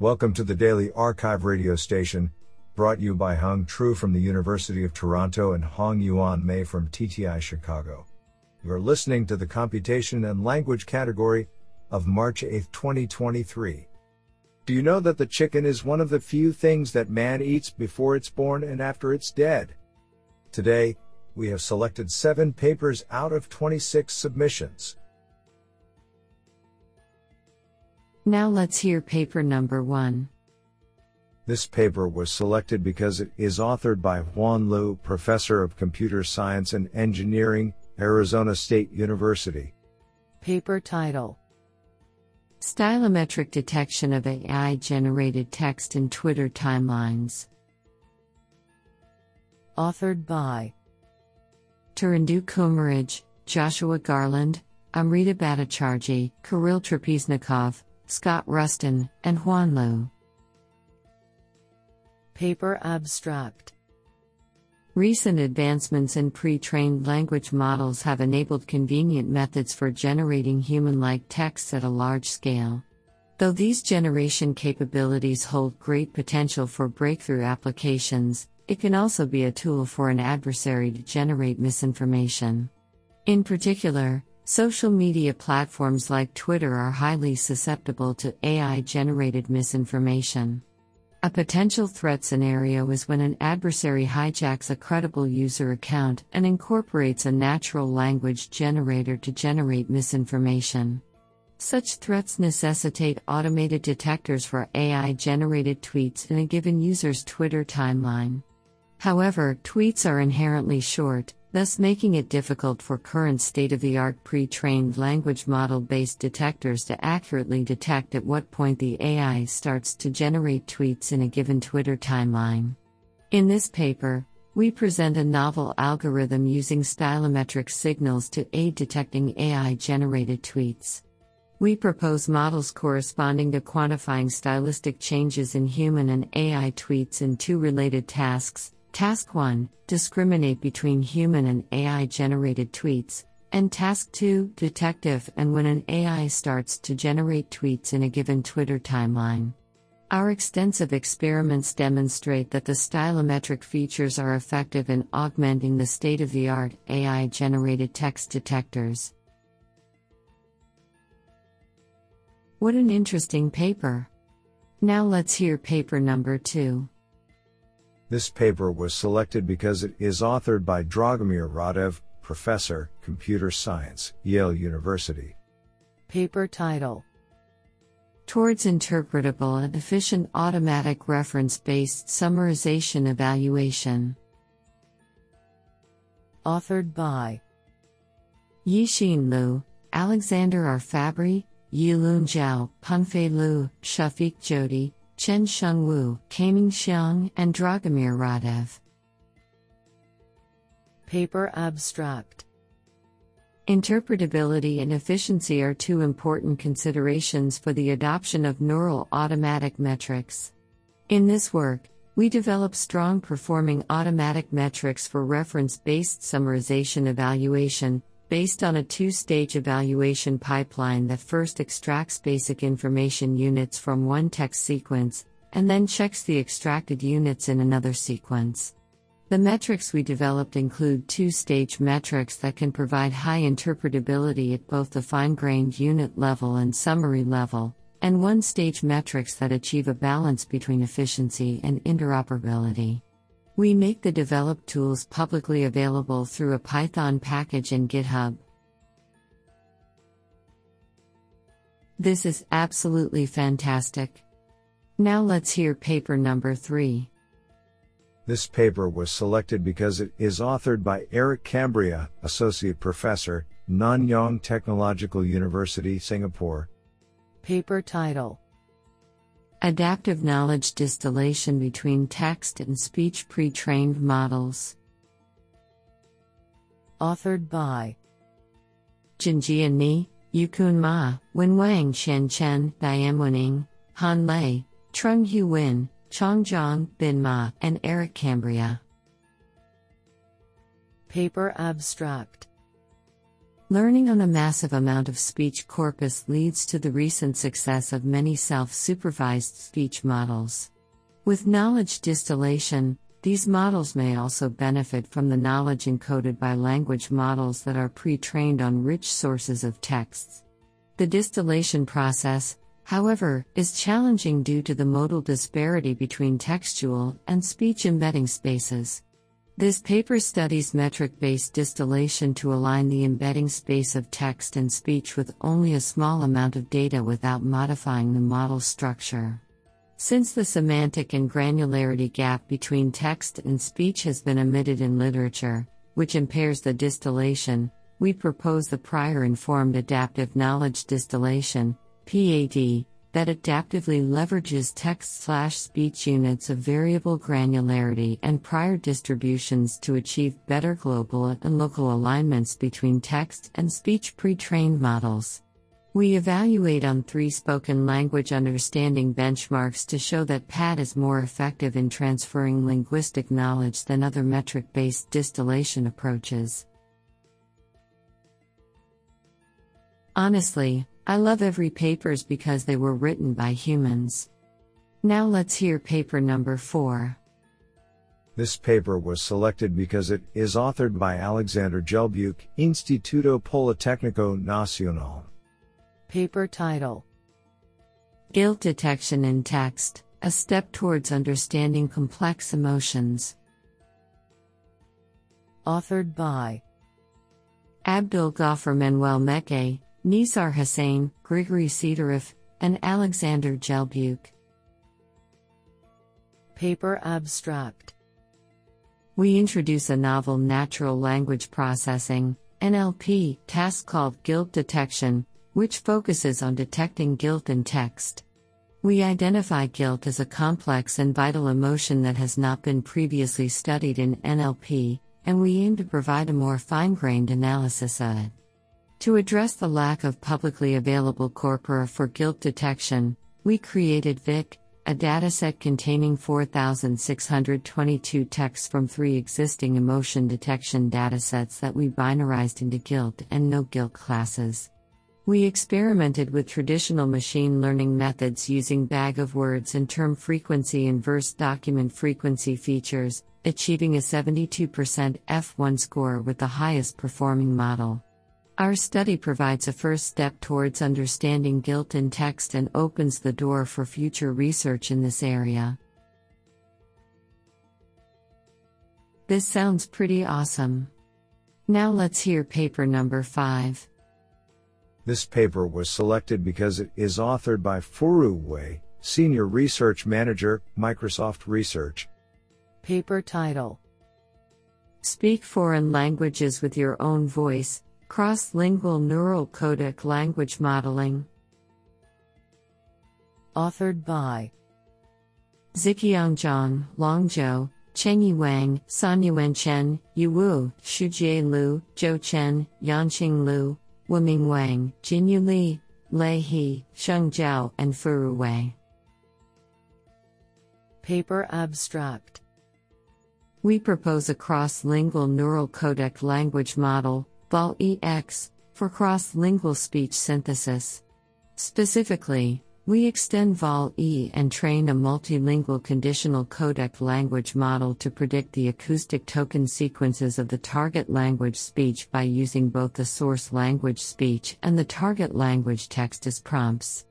Welcome to the Daily Archive radio station, brought you by Hung Tru from the University of Toronto and Hong Yuan Mei from TTI Chicago. You're listening to the Computation and Language category of March 8, 2023. Do you know that the chicken is one of the few things that man eats before it's born and after it's dead? Today, we have selected seven papers out of 26 submissions. Now let's hear paper number one. This paper was selected because it is authored by Huan Liu, Professor of Computer Science and Engineering, Arizona State University. Paper title Stylometric Detection of AI Generated Text in Twitter Timelines. Authored by Tharindu Kumarage, Joshua Garland, Amrita Bhattacharjee, Kirill Trapeznikov, Scott Ruston, and Liu. Paper Abstract Recent advancements in pre trained language models have enabled convenient methods for generating human like texts at a large scale. Though these generation capabilities hold great potential for breakthrough applications, it can also be a tool for an adversary to generate misinformation. In particular, Social media platforms like Twitter are highly susceptible to AI generated misinformation. A potential threat scenario is when an adversary hijacks a credible user account and incorporates a natural language generator to generate misinformation. Such threats necessitate automated detectors for AI generated tweets in a given user's Twitter timeline. However, tweets are inherently short, thus making it difficult for current state of the art pre trained language model based detectors to accurately detect at what point the AI starts to generate tweets in a given Twitter timeline. In this paper, we present a novel algorithm using stylometric signals to aid detecting AI generated tweets. We propose models corresponding to quantifying stylistic changes in human and AI tweets in two related tasks Task 1 Discriminate between human and AI generated tweets. And Task 2 Detective and when an AI starts to generate tweets in a given Twitter timeline. Our extensive experiments demonstrate that the stylometric features are effective in augmenting the state of the art AI generated text detectors. What an interesting paper! Now let's hear paper number two. This paper was selected because it is authored by Dragomir Radev, Professor, Computer Science, Yale University. Paper title Towards Interpretable and Efficient Automatic Reference Based Summarization Evaluation. Authored by Yixin Liu, Alexander R. Fabbri, Yilun Zhao, Pengfei Liu, Shafiq Joty, Chen Sheng Caiming Xiong, and Dragomir Radev. Paper Abstract Interpretability and efficiency are two important considerations for the adoption of neural automatic metrics. In this work, we develop strong performing automatic metrics for reference based summarization evaluation, based on a two stage evaluation pipeline that first extracts basic information units from one text sequence, and then checks the extracted units in another sequence. The metrics we developed include two stage metrics that can provide high interpretability at both the fine grained unit level and summary level, and one stage metrics that achieve a balance between efficiency and interpretability. We make the developed tools publicly available through a Python package in GitHub. This is absolutely fantastic. Now let's hear paper number 3. This paper was selected because it is authored by Erik Cambria, Associate Professor, Nanyang Technological University, Singapore. Paper title Adaptive knowledge distillation between text and speech pre trained models. Authored by Jinjie Ni, Yukun Ma, Wenwang Shen Chen, Diane Wening, Han Lei, Trung Hieu Nguyen, Chongjiang Bin Ma, and Erik Cambria. Paper Abstract Learning on a massive amount of speech corpus leads to the recent success of many self supervised speech models. With knowledge distillation, these models may also benefit from the knowledge encoded by language models that are pre trained on rich sources of texts. The distillation process, however, is challenging due to the modal disparity between textual and speech embedding spaces. This paper studies metric based distillation to align the embedding space of text and speech with only a small amount of data without modifying the model structure. Since the semantic and granularity gap between text and speech has been omitted in literature, which impairs the distillation, we propose the prior informed adaptive knowledge distillation, PAD, that adaptively leverages text slash speech units of variable granularity and prior distributions to achieve better global and local alignments between text and speech pre trained models. We evaluate on three spoken language understanding benchmarks to show that PAD is more effective in transferring linguistic knowledge than other metric based distillation approaches. Honestly, I love every papers because they were written by humans. Now let's hear paper number 4. This paper was selected because it is authored by Alexander Gelbukh, Instituto Politécnico Nacional. Paper title Guilt Detection in Text A Step Towards Understanding Complex Emotions. Authored by Abdul Gafar Manuel Meque, Nisar Hussain, Grigori Sidorov, and Alexander Gelbukh. Paper Abstract We introduce a novel natural language processing NLP task called guilt detection which focuses on detecting guilt in text. We identify guilt as a complex and vital emotion that has not been previously studied in NLP, and we aim to provide a more fine grained analysis of it. To address the lack of publicly available corpora for guilt detection, we created VIC, a dataset containing 4,622 texts from three existing emotion detection datasets that we binarized into guilt and no guilt classes. We experimented with traditional machine learning methods using bag of words and term frequency inverse document frequency features, achieving a 72% F1 score with the highest performing model. Our study provides a first step towards understanding guilt in text and opens the door for future research in this area. This sounds pretty awesome. Now let's hear paper number 5. This paper was selected because it is authored by Furu Wei, Senior Research Manager, Microsoft Research. Paper title Speak foreign languages with your own voice Cross lingual neural codec language modeling. Authored by Ziqiang Zhang, Long Zhou, Chengyi Wang, Sanyuan Chen, Yu Wu, Shujie Liu, Zhuo Chen, Yanqing Liu, Huaming Wang, Jinyu Li, Lei He, Sheng Zhao, and Furu Wei. Paper Abstract We propose a cross lingual neural codec language model, VALL-E X, for cross-lingual speech synthesis. Specifically, we extend VALL-E and train a multilingual conditional codec language model to predict the acoustic token sequences of the target language speech by using both the source language speech and the target language text as prompts.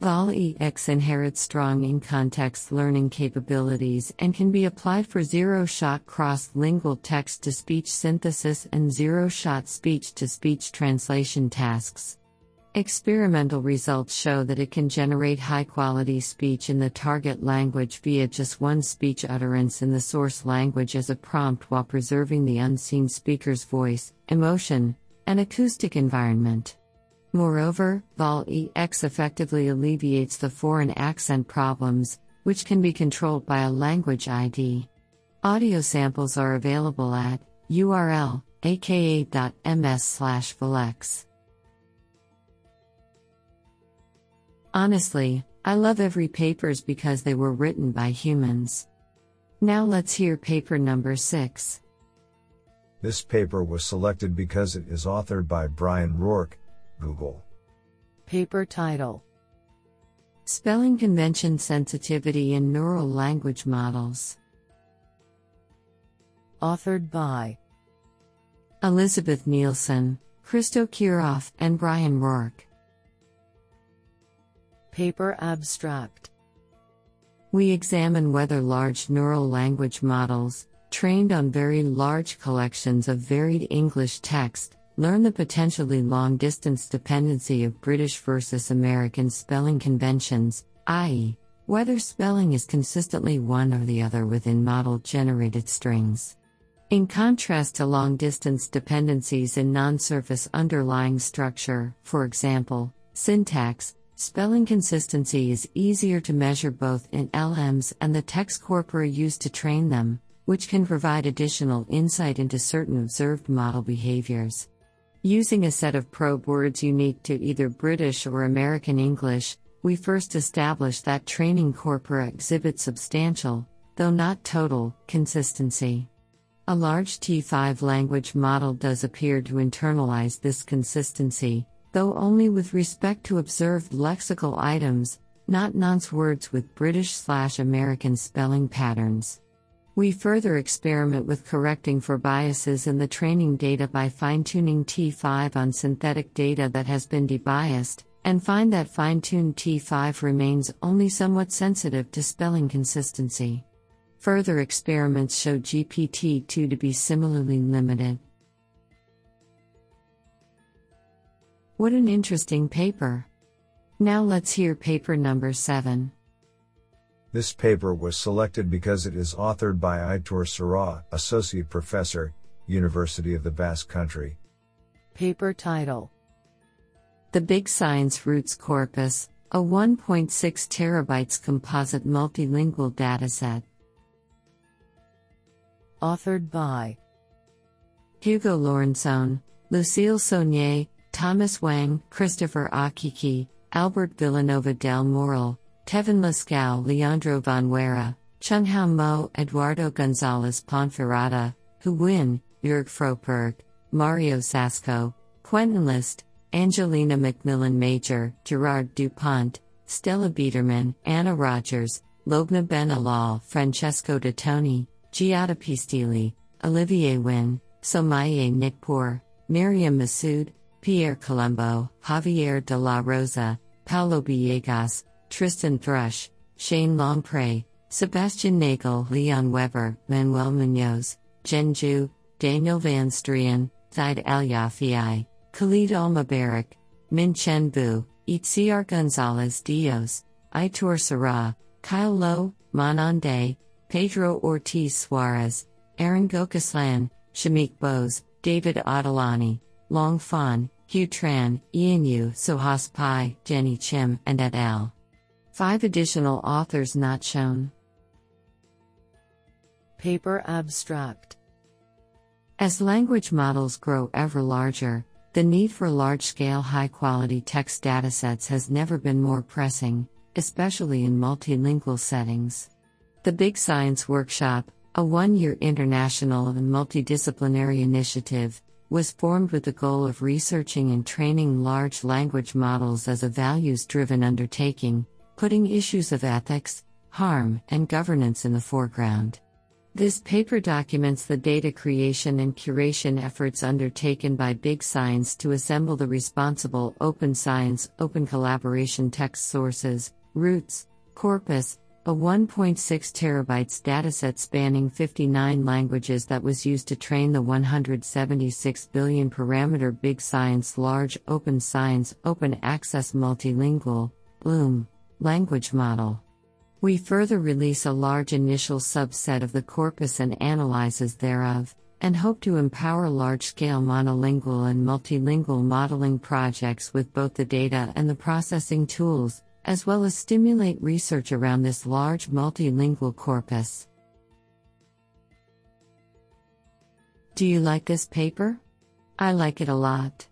VALL-E X inherits strong in-context learning capabilities and can be applied for zero-shot cross-lingual text-to-speech synthesis and zero-shot speech-to-speech translation tasks. Experimental results show that it can generate high quality speech in the target language via just one speech utterance in the source language as a prompt while preserving the unseen speaker's voice, emotion, and acoustic environment. Moreover, VALL-E X effectively alleviates the foreign accent problems, which can be controlled by a language ID. Audio samples are available at url aka.ms slash Honestly, I love every papers because they were written by humans. Now let's hear paper number 6. This paper was selected because it is authored by Brian Roark, Google. Paper title Spelling Convention Sensitivity in Neural Language Models. Authored by Elizabeth Nielsen, Christo Kirov, and Brian Roark. Paper Abstract We examine whether large neural language models, trained on very large collections of varied English text, learn the potentially long distance dependency of British versus American spelling conventions, i.e., whether spelling is consistently one or the other within model generated strings. In contrast to long distance dependencies in non surface underlying structure, for example, syntax, spelling consistency is easier to measure both in LMs and the text corpora used to train them, which can provide additional insight into certain observed model behaviors. Using a set of probe words unique to either British or American English, we first established that training corpora exhibit substantial, though not total, consistency. A large T5 language model does appear to internalize this consistency, though only with respect to observed lexical items, not nonce words with British slash American spelling patterns. We further experiment with correcting for biases in the training data by fine tuning T5 on synthetic data that has been debiased, and find that fine tuned T5 remains only somewhat sensitive to spelling consistency. Further experiments show GPT 2 to be similarly limited. What an interesting paper! Now let's hear paper number 7. This paper was selected because it is authored by Aitor Soroa, Associate Professor, University of the Basque Country. Paper title The Big Science Roots Corpus, a 1.6 terabytes composite multilingual dataset authored by Hugo Laurençon, Lucile Saulnier, Thomas Wang, Christopher Akiki, Albert Villanova del Moral, Teven Le Scao, Leandro Chenghao Mou, Eduardo Gonzalez Ponferrada, Huu Nguyen, Jörg Frohberg, Mario Šaško, Quentin Lhoest, Angelina McMillan Major, Gerard Dupont, Stella Biderman, Anna Rogers, Loubna Ben Allal, Francesco de Toni, Giada Pistilli, Olivier Nguyen, Somaieh Nikpoor, Maraim Masoud, Pierre Colombo, Javier de la Rosa, Paulo Villegas, Tristan Thrush, Shayne Longpre, Sebastian Nagel, Leon Weber, Manuel Munoz, Jian Zhu, Daniel Van Strien, Zaid Alyafeai, Khalid Al Mubarak, Minh Chien Vu, Itziar Gonzalez Dios, Aitor Soroa, Kyle Lo, Manan Pedro Ortiz Suarez, Aaron Gokaslan, Shamik Bose, David Adelani, Long Phan, Hieu Tran, Ian Yu, Suhas Pai, Jenny Chim, and et al. Five additional authors not shown. Paper Abstract As language models grow ever larger, the need for large scale, high quality text datasets has never been more pressing, especially in multilingual settings. The Big Science Workshop, a one year international and multidisciplinary initiative, was formed with the goal of researching and training large language models as a values driven undertaking, putting issues of ethics, harm, and governance in the foreground. This paper documents the data creation and curation efforts undertaken by Big Science to assemble the responsible open science, open collaboration text sources, roots, corpus, a 1.6 terabytes dataset spanning 59 languages that was used to train the 176 billion parameter Big Science Large Open Science Open Access Multilingual Bloom language model. We further release a large initial subset of the corpus and analyses thereof, and hope to empower large scale monolingual and multilingual modeling projects with both the data and the processing tools, as well as stimulate research around this large multilingual corpus. Do you like this paper? I like it a lot.